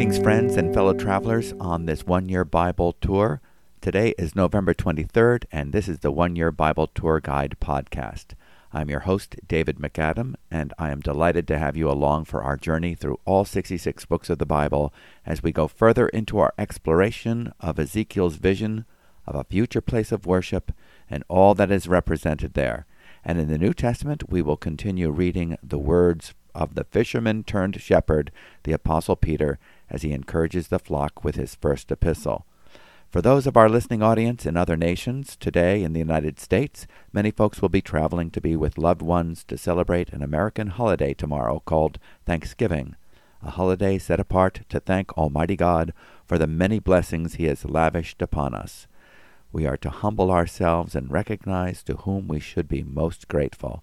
Greetings, friends and fellow travelers on this one year Bible tour. Today is November 23rd, and this is the One Year Bible Tour Guide podcast. I'm your host, David MacAdan, and I am delighted to have you along for our journey through all 66 books of the Bible as we go further into our exploration of Ezekiel's vision of a future place of worship and all that is represented there. And in the New Testament, we will continue reading the words of the fisherman turned shepherd, the Apostle Peter, as he encourages the flock with his first epistle. For those of our listening audience in other nations, today in the United States, many folks will be traveling to be with loved ones to celebrate an American holiday tomorrow called Thanksgiving, a holiday set apart to thank Almighty God for the many blessings He has lavished upon us. We are to humble ourselves and recognize to whom we should be most grateful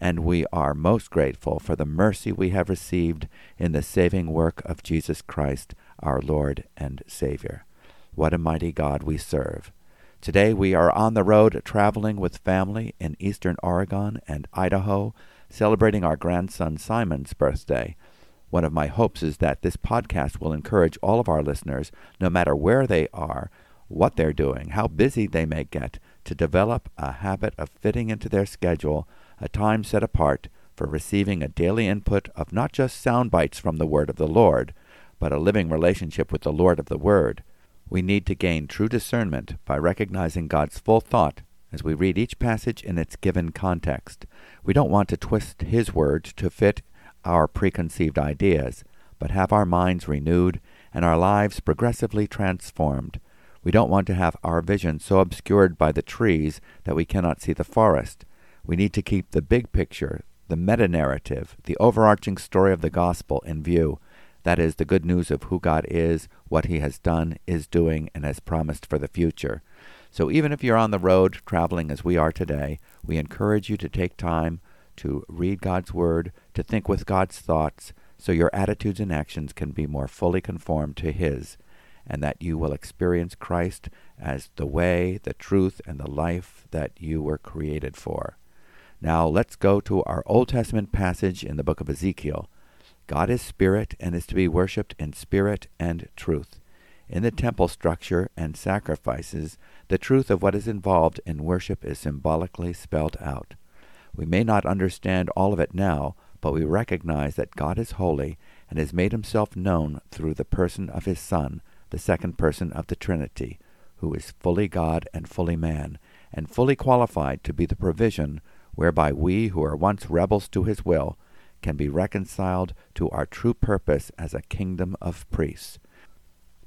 and we are most grateful for the mercy we have received in the saving work of Jesus Christ, our Lord and Savior. What a mighty God we serve. Today we are on the road traveling with family in eastern Oregon and Idaho, celebrating our grandson Simon's birthday. One of my hopes is that this podcast will encourage all of our listeners, no matter where they are, what they're doing, how busy they may get, to develop a habit of fitting into their schedule a time set apart for receiving a daily input of not just sound bites from the Word of the Lord, but a living relationship with the Lord of the Word. We need to gain true discernment by recognizing God's full thought as we read each passage in its given context. We don't want to twist His Word to fit our preconceived ideas, but have our minds renewed and our lives progressively transformed. We don't want to have our vision so obscured by the trees that we cannot see the forest. We need to keep the big picture, the meta narrative, the overarching story of the gospel in view. That is, the good news of who God is, what He has done, is doing, and has promised for the future. So even if you're on the road traveling as we are today, we encourage you to take time to read God's Word, to think with God's thoughts, so your attitudes and actions can be more fully conformed to His, and that you will experience Christ as the way, the truth, and the life that you were created for. Now let's go to our Old Testament passage in the book of Ezekiel. God is spirit and is to be worshipped in spirit and truth. In the temple structure and sacrifices, the truth of what is involved in worship is symbolically spelled out. We may not understand all of it now, but we recognize that God is holy and has made himself known through the person of his Son, the second person of the Trinity, who is fully God and fully man, and fully qualified to be the provision whereby we who are once rebels to his will can be reconciled to our true purpose as a kingdom of priests.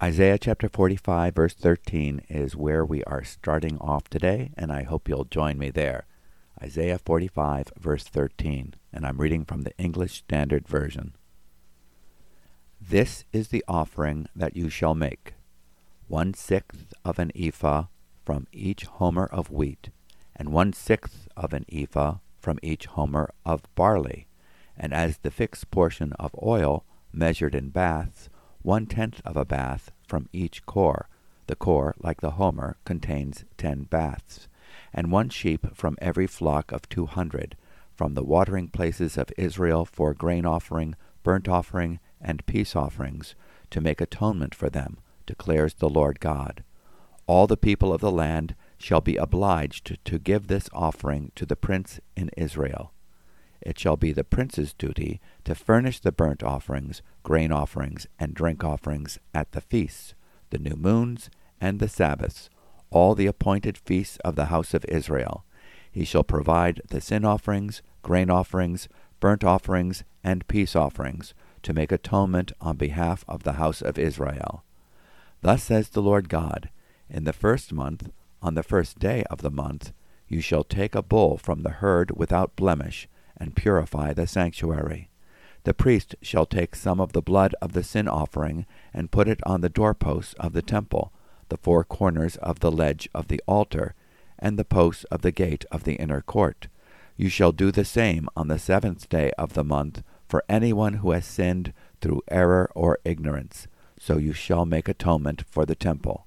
Isaiah chapter 45, verse 13 is where we are starting off today, and I hope you'll join me there. Isaiah 45, verse 13, and I'm reading from the English Standard Version. This is the offering that you shall make one sixth of an ephah from each homer of wheat and one sixth of an ephah from each homer of barley, and as the fixed portion of oil measured in baths, one tenth of a bath from each cor. The cor, like the homer, contains ten baths, and one sheep from every flock of two hundred, from the watering places of Israel for grain offering, burnt offering, and peace offerings, to make atonement for them, declares the Lord God. All the people of the land shall be obliged to give this offering to the prince in Israel. It shall be the prince's duty to furnish the burnt offerings, grain offerings, and drink offerings at the feasts, the new moons, and the Sabbaths, all the appointed feasts of the house of Israel. He shall provide the sin offerings, grain offerings, burnt offerings, and peace offerings, to make atonement on behalf of the house of Israel. Thus says the Lord God, In the first month, on the first day of the month you shall take a bull from the herd without blemish, and purify the sanctuary. The priest shall take some of the blood of the sin offering, and put it on the doorposts of the temple, the four corners of the ledge of the altar, and the posts of the gate of the inner court. You shall do the same on the seventh day of the month for anyone who has sinned through error or ignorance, so you shall make atonement for the temple.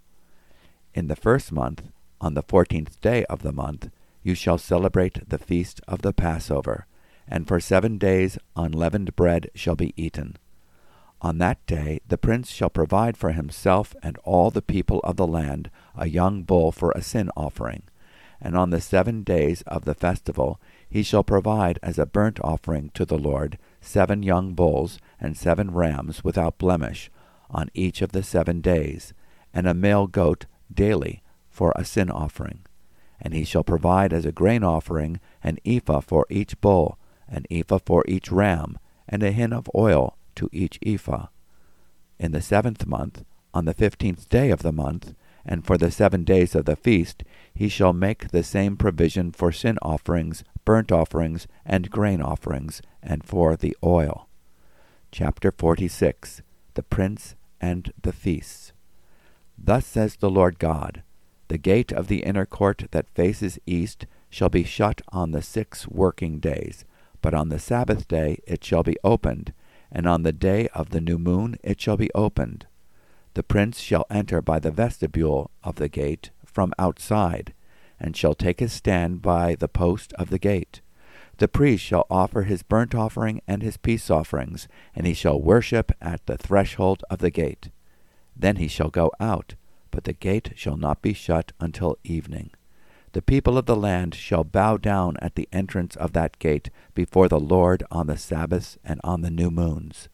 In the first month on the fourteenth day of the month you shall celebrate the feast of the Passover, and for seven days unleavened bread shall be eaten. On that day the prince shall provide for himself and all the people of the land a young bull for a sin offering. And on the seven days of the festival he shall provide as a burnt offering to the Lord seven young bulls and seven rams without blemish on each of the seven days, and a male goat daily for a sin offering. And he shall provide as a grain offering an ephah for each bull, an ephah for each ram, and a hin of oil to each ephah. In the seventh month, on the fifteenth day of the month, and for the seven days of the feast, he shall make the same provision for sin offerings, burnt offerings, and grain offerings, and for the oil. Chapter 46 The Prince and the Feasts. Thus says the Lord God The gate of the inner court that faces east shall be shut on the six working days, but on the Sabbath day it shall be opened and on the day of the new moon it shall be opened. The prince shall enter by the vestibule of the gate from outside, and shall take his stand by the post of the gate. The priest shall offer his burnt offering and his peace offerings, and he shall worship at the threshold of the gate. Then he shall go out, but the gate shall not be shut until evening. The people of the land shall bow down at the entrance of that gate before the Lord on the Sabbaths and on the new moons.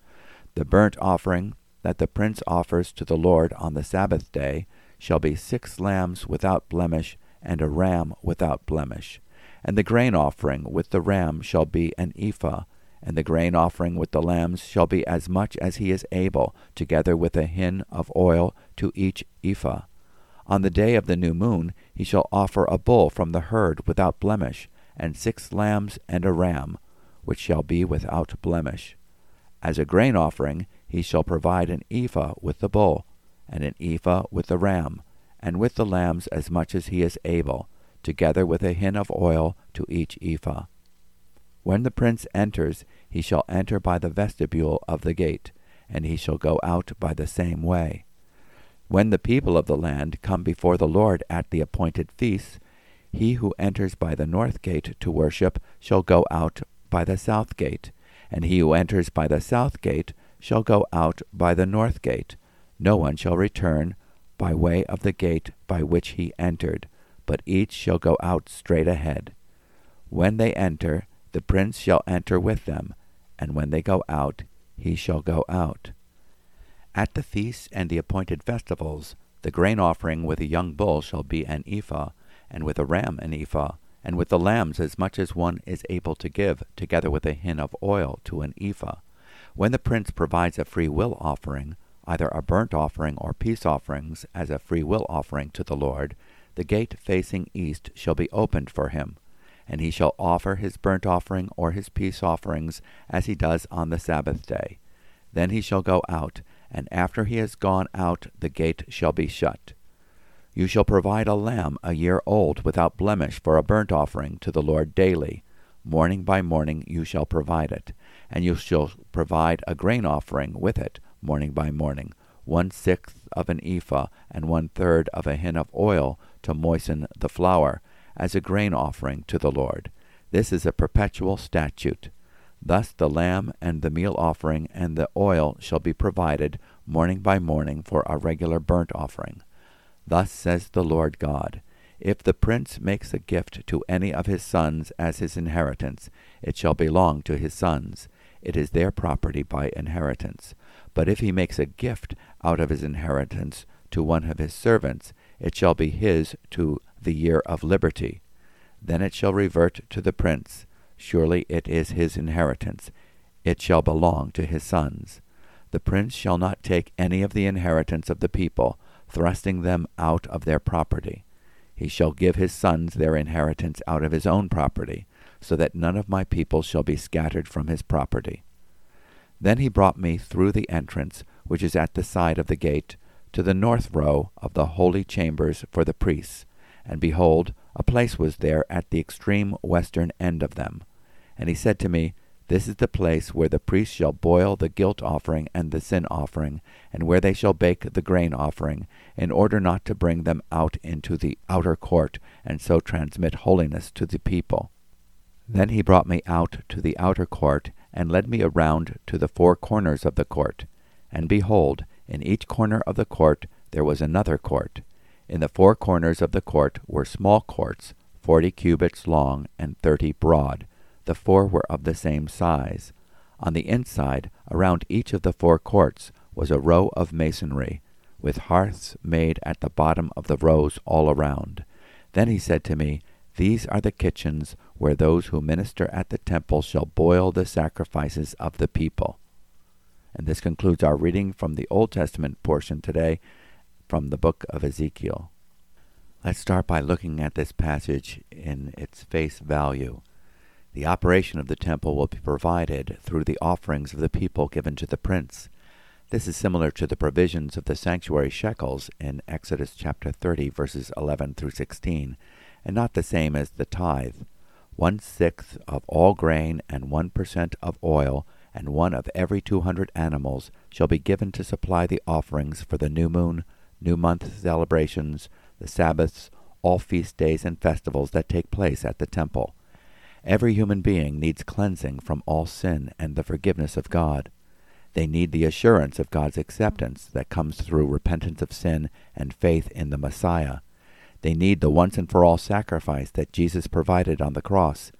The burnt offering that the prince offers to the Lord on the Sabbath day shall be six lambs without blemish and a ram without blemish. And the grain offering with the ram shall be an ephah, and the grain offering with the lambs shall be as much as he is able, together with a hin of oil to each ephah. On the day of the new moon he shall offer a bull from the herd without blemish, and six lambs and a ram, which shall be without blemish. As a grain offering he shall provide an ephah with the bull, and an ephah with the ram, and with the lambs as much as he is able, together with a hin of oil to each ephah. When the prince enters, he shall enter by the vestibule of the gate, and he shall go out by the same way. When the people of the land come before the Lord at the appointed feasts, he who enters by the north gate to worship shall go out by the south gate, and he who enters by the south gate shall go out by the north gate. No one shall return by way of the gate by which he entered, but each shall go out straight ahead. When they enter, the prince shall enter with them, and when they go out, he shall go out. At the feasts and the appointed festivals, the grain offering with a young bull shall be an ephah, and with a ram an ephah, and with the lambs as much as one is able to give, together with a hin of oil to an ephah. When the prince provides a free will offering, either a burnt offering or peace offerings as a free will offering to the Lord, the gate facing east shall be opened for him, and he shall offer his burnt offering or his peace offerings as he does on the Sabbath day. Then he shall go out, and after he has gone out the gate shall be shut. You shall provide a lamb a year old without blemish for a burnt offering to the Lord daily. Morning by morning you shall provide it, and you shall provide a grain offering with it morning by morning, one sixth of an ephah and one third of a hin of oil to moisten the flour, as a grain offering to the Lord. This is a perpetual statute. Thus the lamb and the meal offering and the oil shall be provided morning by morning for a regular burnt offering. Thus says the Lord God If the prince makes a gift to any of his sons as his inheritance, it shall belong to his sons. It is their property by inheritance. But if he makes a gift out of his inheritance to one of his servants, it shall be his to the year of liberty. Then it shall revert to the prince Surely it is his inheritance. It shall belong to his sons. The prince shall not take any of the inheritance of the people, thrusting them out of their property. He shall give his sons their inheritance out of his own property, so that none of my people shall be scattered from his property. Then he brought me through the entrance, which is at the side of the gate, to the north row of the holy chambers for the priests, and behold, a place was there at the extreme western end of them. And he said to me, This is the place where the priests shall boil the guilt offering and the sin offering, and where they shall bake the grain offering, in order not to bring them out into the outer court, and so transmit holiness to the people. Then he brought me out to the outer court, and led me around to the four corners of the court. And behold, in each corner of the court there was another court. In the four corners of the court were small courts, forty cubits long and thirty broad. The four were of the same size. On the inside, around each of the four courts, was a row of masonry, with hearths made at the bottom of the rows all around. Then he said to me, These are the kitchens where those who minister at the temple shall boil the sacrifices of the people. And this concludes our reading from the Old Testament portion today from the book of Ezekiel. Let's start by looking at this passage in its face value. The operation of the temple will be provided through the offerings of the people given to the prince. This is similar to the provisions of the sanctuary shekels in Exodus chapter 30, verses 11 through 16, and not the same as the tithe. One sixth of all grain and one percent of oil and one of every two hundred animals shall be given to supply the offerings for the new moon, new month celebrations, the Sabbaths, all feast days and festivals that take place at the temple. Every human being needs cleansing from all sin and the forgiveness of God. They need the assurance of God's acceptance that comes through repentance of sin and faith in the Messiah. They need the once and for all sacrifice that Jesus provided on the cross.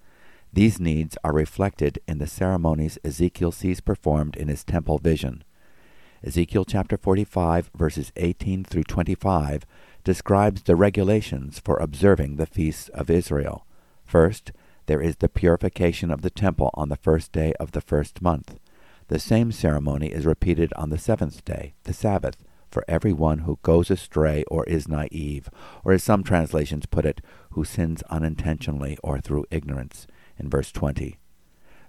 These needs are reflected in the ceremonies Ezekiel sees performed in his temple vision. Ezekiel chapter 45, verses 18 through 25, describes the regulations for observing the feasts of Israel. First, there is the purification of the temple on the first day of the first month. The same ceremony is repeated on the seventh day, the Sabbath, for every one who goes astray or is naive, or as some translations put it, who sins unintentionally or through ignorance, in verse 20.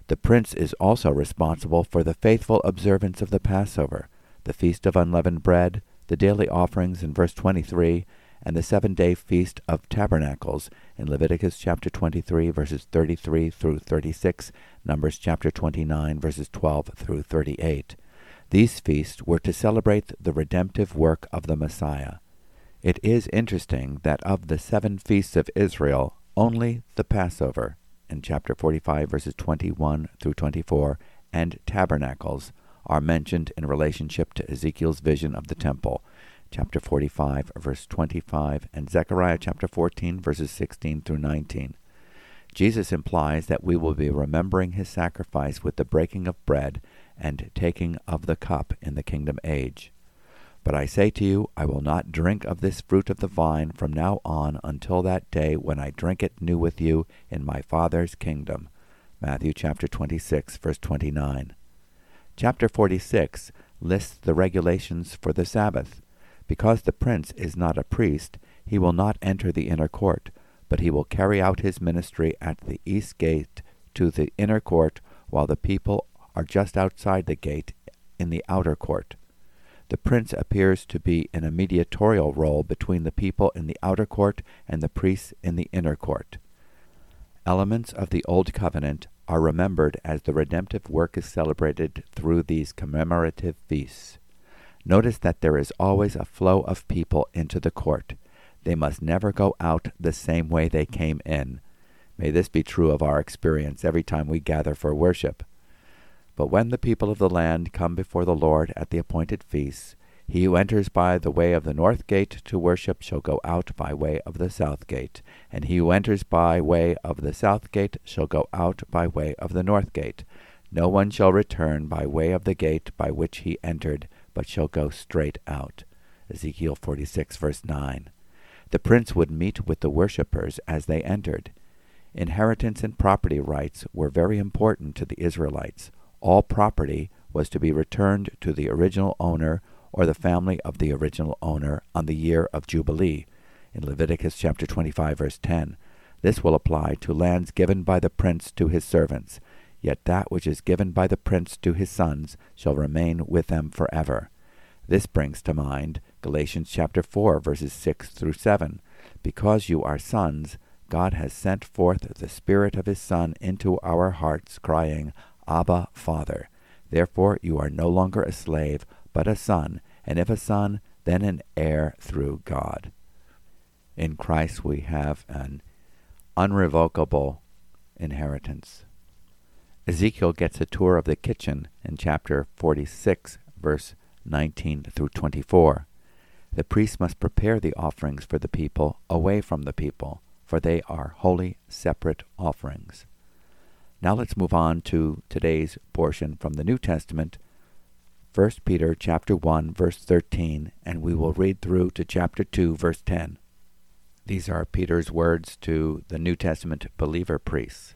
The prince is also responsible for the faithful observance of the Passover, the Feast of Unleavened Bread, the daily offerings in verse 23, and the seven day Feast of Tabernacles in Leviticus chapter 23, verses 33 through 36, Numbers chapter 29, verses 12 through 38. These feasts were to celebrate the redemptive work of the Messiah. It is interesting that of the seven feasts of Israel, only the Passover, in chapter 45, verses 21 through 24, and Tabernacles are mentioned in relationship to Ezekiel's vision of the temple, chapter 45, verse 25, and Zechariah chapter 14, verses 16 through 19. Jesus implies that we will be remembering his sacrifice with the breaking of bread and taking of the cup in the kingdom age. But I say to you, I will not drink of this fruit of the vine from now on until that day when I drink it new with you in my Father's kingdom. Matthew chapter 26, verse 29. Chapter 46 lists the regulations for the Sabbath. Because the prince is not a priest, he will not enter the inner court, but he will carry out his ministry at the east gate to the inner court, while the people are just outside the gate in the outer court. The prince appears to be in a mediatorial role between the people in the outer court and the priests in the inner court. Elements of the Old Covenant are remembered as the redemptive work is celebrated through these commemorative feasts. Notice that there is always a flow of people into the court. They must never go out the same way they came in. May this be true of our experience every time we gather for worship. But when the people of the land come before the Lord at the appointed feasts, he who enters by the way of the north gate to worship shall go out by way of the south gate, and he who enters by way of the south gate shall go out by way of the north gate. No one shall return by way of the gate by which he entered, but shall go straight out. Ezekiel 46, verse 9. The prince would meet with the worshippers as they entered. Inheritance and property rights were very important to the Israelites. All property was to be returned to the original owner or the family of the original owner on the year of Jubilee, in Leviticus chapter 25, verse 10. This will apply to lands given by the prince to his servants, yet that which is given by the prince to his sons shall remain with them forever. This brings to mind Galatians chapter 4, verses 6 through 7. Because you are sons, God has sent forth the Spirit of His Son into our hearts, crying, Abba, Father. Therefore you are no longer a slave, but a son, and if a son, then an heir through God. In Christ we have an unrevocable inheritance. Ezekiel gets a tour of the kitchen in chapter 46, verse 19 through 24. The priest must prepare the offerings for the people away from the people, for they are holy, separate offerings. Now let's move on to today's portion from the New Testament, 1 Peter chapter 1 verse 13, and we will read through to chapter 2 verse 10. These are Peter's words to the New Testament believer priests.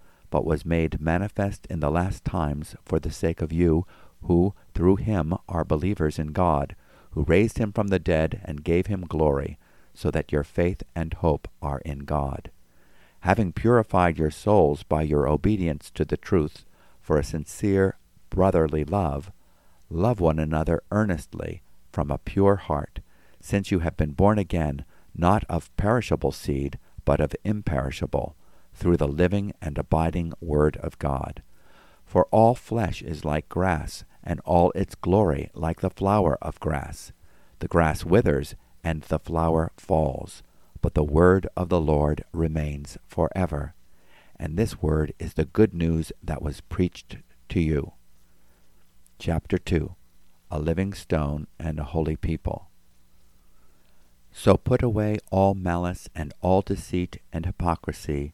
but was made manifest in the last times for the sake of you, who through him are believers in God, who raised him from the dead and gave him glory, so that your faith and hope are in God. Having purified your souls by your obedience to the truth for a sincere brotherly love, love one another earnestly from a pure heart, since you have been born again, not of perishable seed, but of imperishable through the living and abiding Word of God. For all flesh is like grass, and all its glory like the flower of grass. The grass withers, and the flower falls, but the word of the Lord remains forever. And this word is the good news that was preached to you. Chapter 2 A Living Stone and a Holy People. So put away all malice and all deceit and hypocrisy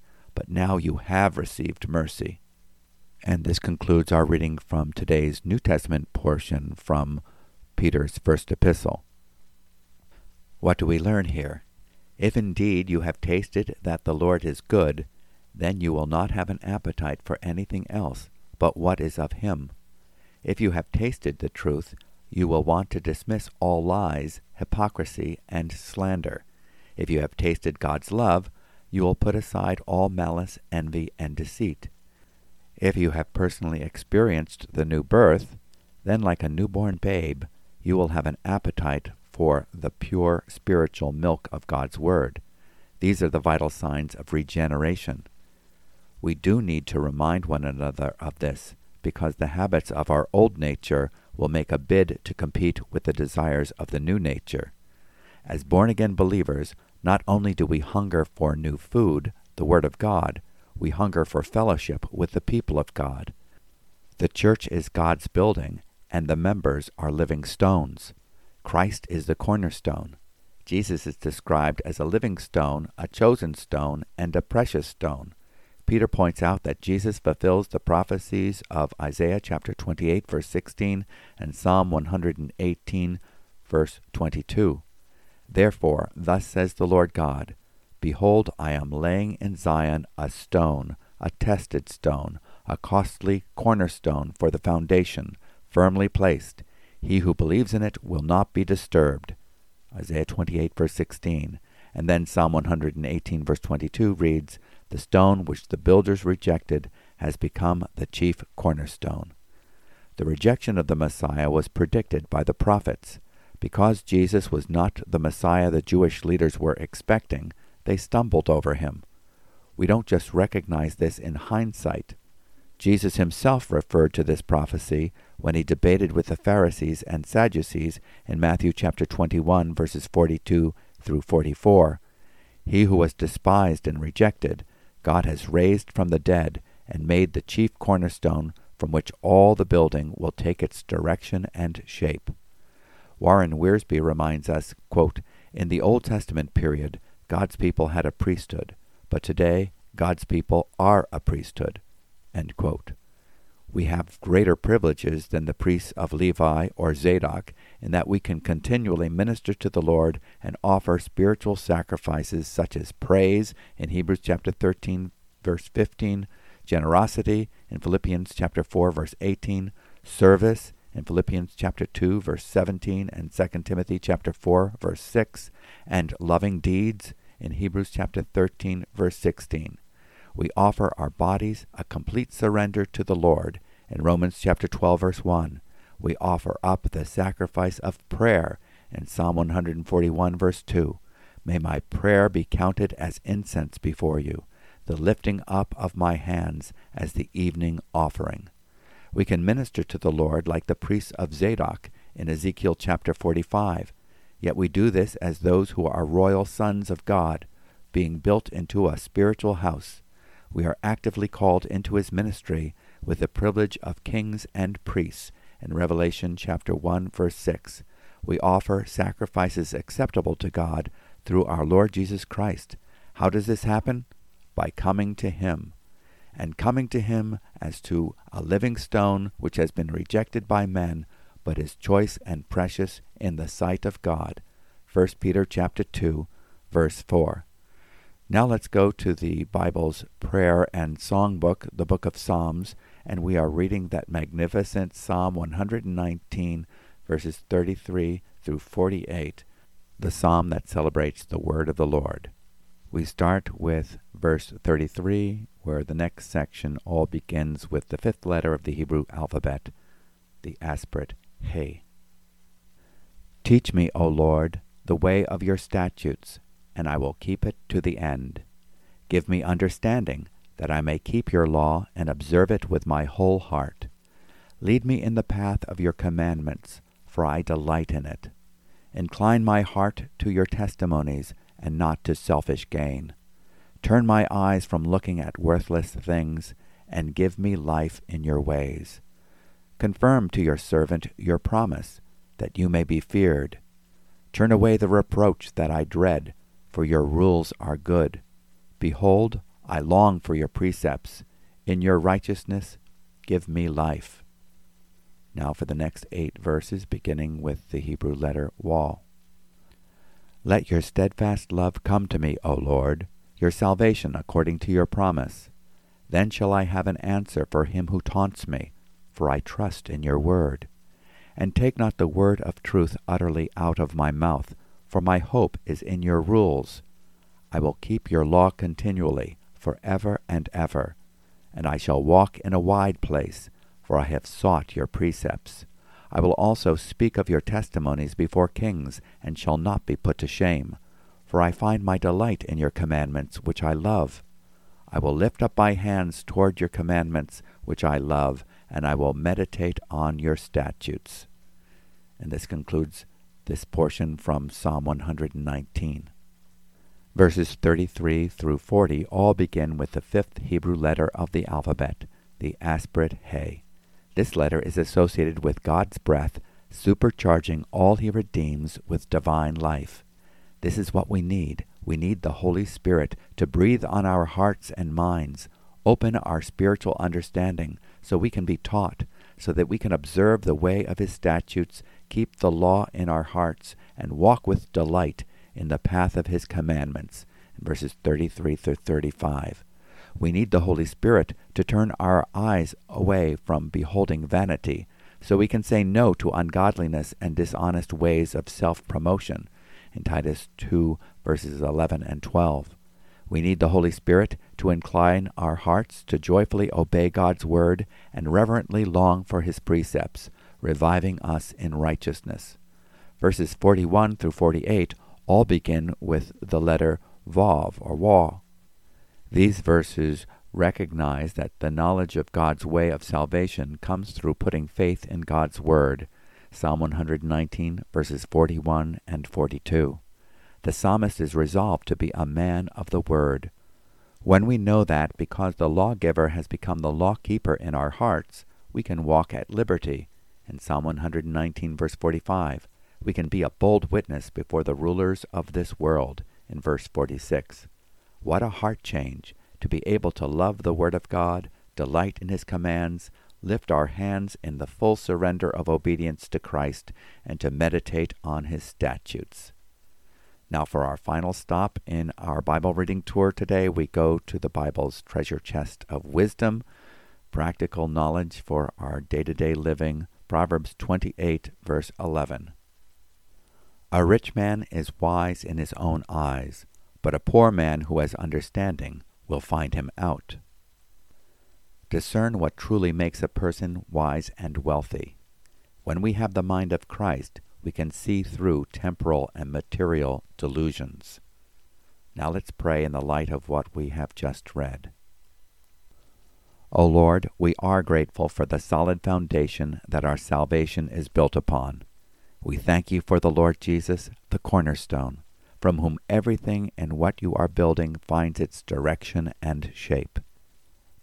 but now you have received mercy. And this concludes our reading from today's New Testament portion from Peter's first epistle. What do we learn here? If indeed you have tasted that the Lord is good, then you will not have an appetite for anything else but what is of him. If you have tasted the truth, you will want to dismiss all lies, hypocrisy, and slander. If you have tasted God's love, you will put aside all malice, envy, and deceit. If you have personally experienced the new birth, then like a newborn babe, you will have an appetite for the pure spiritual milk of God's Word. These are the vital signs of regeneration. We do need to remind one another of this because the habits of our old nature will make a bid to compete with the desires of the new nature. As born again believers, not only do we hunger for new food, the Word of God, we hunger for fellowship with the people of God. The church is God's building, and the members are living stones. Christ is the cornerstone. Jesus is described as a living stone, a chosen stone, and a precious stone. Peter points out that Jesus fulfills the prophecies of Isaiah chapter 28, verse 16, and Psalm 118, verse 22. Therefore, thus says the Lord God Behold, I am laying in Zion a stone, a tested stone, a costly cornerstone for the foundation, firmly placed. He who believes in it will not be disturbed. Isaiah 28, verse 16. And then Psalm 118, verse 22 reads, The stone which the builders rejected has become the chief cornerstone. The rejection of the Messiah was predicted by the prophets. Because Jesus was not the Messiah the Jewish leaders were expecting, they stumbled over him. We don't just recognize this in hindsight. Jesus himself referred to this prophecy when he debated with the Pharisees and Sadducees in Matthew chapter 21 verses 42 through 44. He who was despised and rejected, God has raised from the dead and made the chief cornerstone from which all the building will take its direction and shape. Warren Wiersbe reminds us, quote, In the Old Testament period, God's people had a priesthood, but today God's people are a priesthood. We have greater privileges than the priests of Levi or Zadok in that we can continually minister to the Lord and offer spiritual sacrifices such as praise in Hebrews chapter 13 verse 15, generosity in Philippians chapter 4 verse 18, service in Philippians chapter 2 verse 17 and 2 Timothy chapter 4 verse 6, and loving deeds in Hebrews chapter 13 verse 16 we offer our bodies a complete surrender to the Lord. In Romans chapter 12 verse 1, we offer up the sacrifice of prayer. In Psalm 141 verse 2, may my prayer be counted as incense before you, the lifting up of my hands as the evening offering. We can minister to the Lord like the priests of Zadok in Ezekiel chapter 45, yet we do this as those who are royal sons of God, being built into a spiritual house we are actively called into his ministry with the privilege of kings and priests. In Revelation chapter 1 verse 6, we offer sacrifices acceptable to God through our Lord Jesus Christ. How does this happen? By coming to him. And coming to him as to a living stone which has been rejected by men, but is choice and precious in the sight of God. 1 Peter chapter 2 verse 4. Now let's go to the Bible's prayer and song book, the book of Psalms, and we are reading that magnificent Psalm 119, verses 33 through 48, the psalm that celebrates the word of the Lord. We start with verse 33, where the next section all begins with the fifth letter of the Hebrew alphabet, the aspirate He. Teach me, O Lord, the way of your statutes and I will keep it to the end. Give me understanding, that I may keep your law and observe it with my whole heart. Lead me in the path of your commandments, for I delight in it. Incline my heart to your testimonies, and not to selfish gain. Turn my eyes from looking at worthless things, and give me life in your ways. Confirm to your servant your promise, that you may be feared. Turn away the reproach that I dread, for your rules are good. Behold, I long for your precepts. In your righteousness, give me life. Now for the next eight verses, beginning with the Hebrew letter Wal. Let your steadfast love come to me, O Lord, your salvation according to your promise. Then shall I have an answer for him who taunts me, for I trust in your word. And take not the word of truth utterly out of my mouth, for my hope is in your rules. I will keep your law continually, for ever and ever. And I shall walk in a wide place, for I have sought your precepts. I will also speak of your testimonies before kings, and shall not be put to shame. For I find my delight in your commandments, which I love. I will lift up my hands toward your commandments, which I love, and I will meditate on your statutes. And this concludes this portion from Psalm 119. Verses 33 through 40 all begin with the fifth Hebrew letter of the alphabet, the aspirate He. This letter is associated with God's breath, supercharging all he redeems with divine life. This is what we need. We need the Holy Spirit to breathe on our hearts and minds Open our spiritual understanding so we can be taught, so that we can observe the way of his statutes, keep the law in our hearts, and walk with delight in the path of his commandments. In verses 33 through 35. We need the Holy Spirit to turn our eyes away from beholding vanity, so we can say no to ungodliness and dishonest ways of self promotion. In Titus 2, verses 11 and 12. We need the Holy Spirit to incline our hearts to joyfully obey God's word and reverently long for his precepts, reviving us in righteousness. Verses 41 through 48 all begin with the letter Vav or Wa. These verses recognize that the knowledge of God's way of salvation comes through putting faith in God's word. Psalm 119 verses 41 and 42 the psalmist is resolved to be a man of the word. When we know that because the lawgiver has become the lawkeeper in our hearts, we can walk at liberty. In Psalm 119, verse 45, we can be a bold witness before the rulers of this world. In verse 46, what a heart change to be able to love the Word of God, delight in His commands, lift our hands in the full surrender of obedience to Christ, and to meditate on His statutes. Now, for our final stop in our Bible reading tour today, we go to the Bible's treasure chest of wisdom, practical knowledge for our day to day living. Proverbs 28, verse 11. A rich man is wise in his own eyes, but a poor man who has understanding will find him out. Discern what truly makes a person wise and wealthy. When we have the mind of Christ, we can see through temporal and material delusions. Now let's pray in the light of what we have just read. O Lord, we are grateful for the solid foundation that our salvation is built upon. We thank you for the Lord Jesus, the cornerstone, from whom everything in what you are building finds its direction and shape.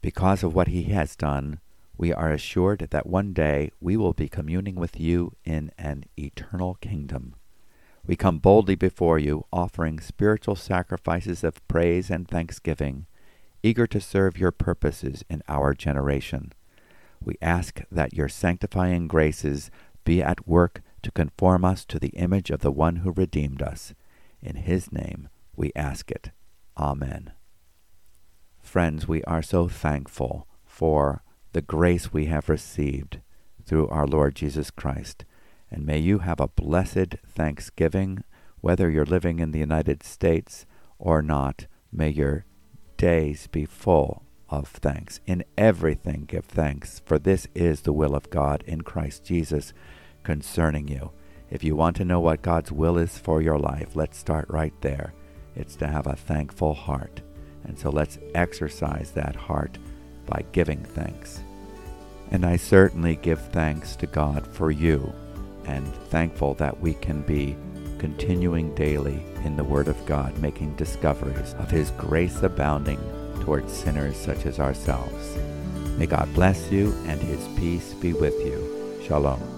Because of what he has done, we are assured that one day we will be communing with you in an eternal kingdom. We come boldly before you, offering spiritual sacrifices of praise and thanksgiving, eager to serve your purposes in our generation. We ask that your sanctifying graces be at work to conform us to the image of the one who redeemed us. In his name we ask it. Amen. Friends, we are so thankful for the grace we have received through our Lord Jesus Christ. And may you have a blessed Thanksgiving, whether you're living in the United States or not. May your days be full of thanks. In everything give thanks, for this is the will of God in Christ Jesus concerning you. If you want to know what God's will is for your life, let's start right there. It's to have a thankful heart. And so let's exercise that heart by giving thanks. And I certainly give thanks to God for you and thankful that we can be continuing daily in the Word of God, making discoveries of His grace abounding towards sinners such as ourselves. May God bless you and His peace be with you. Shalom.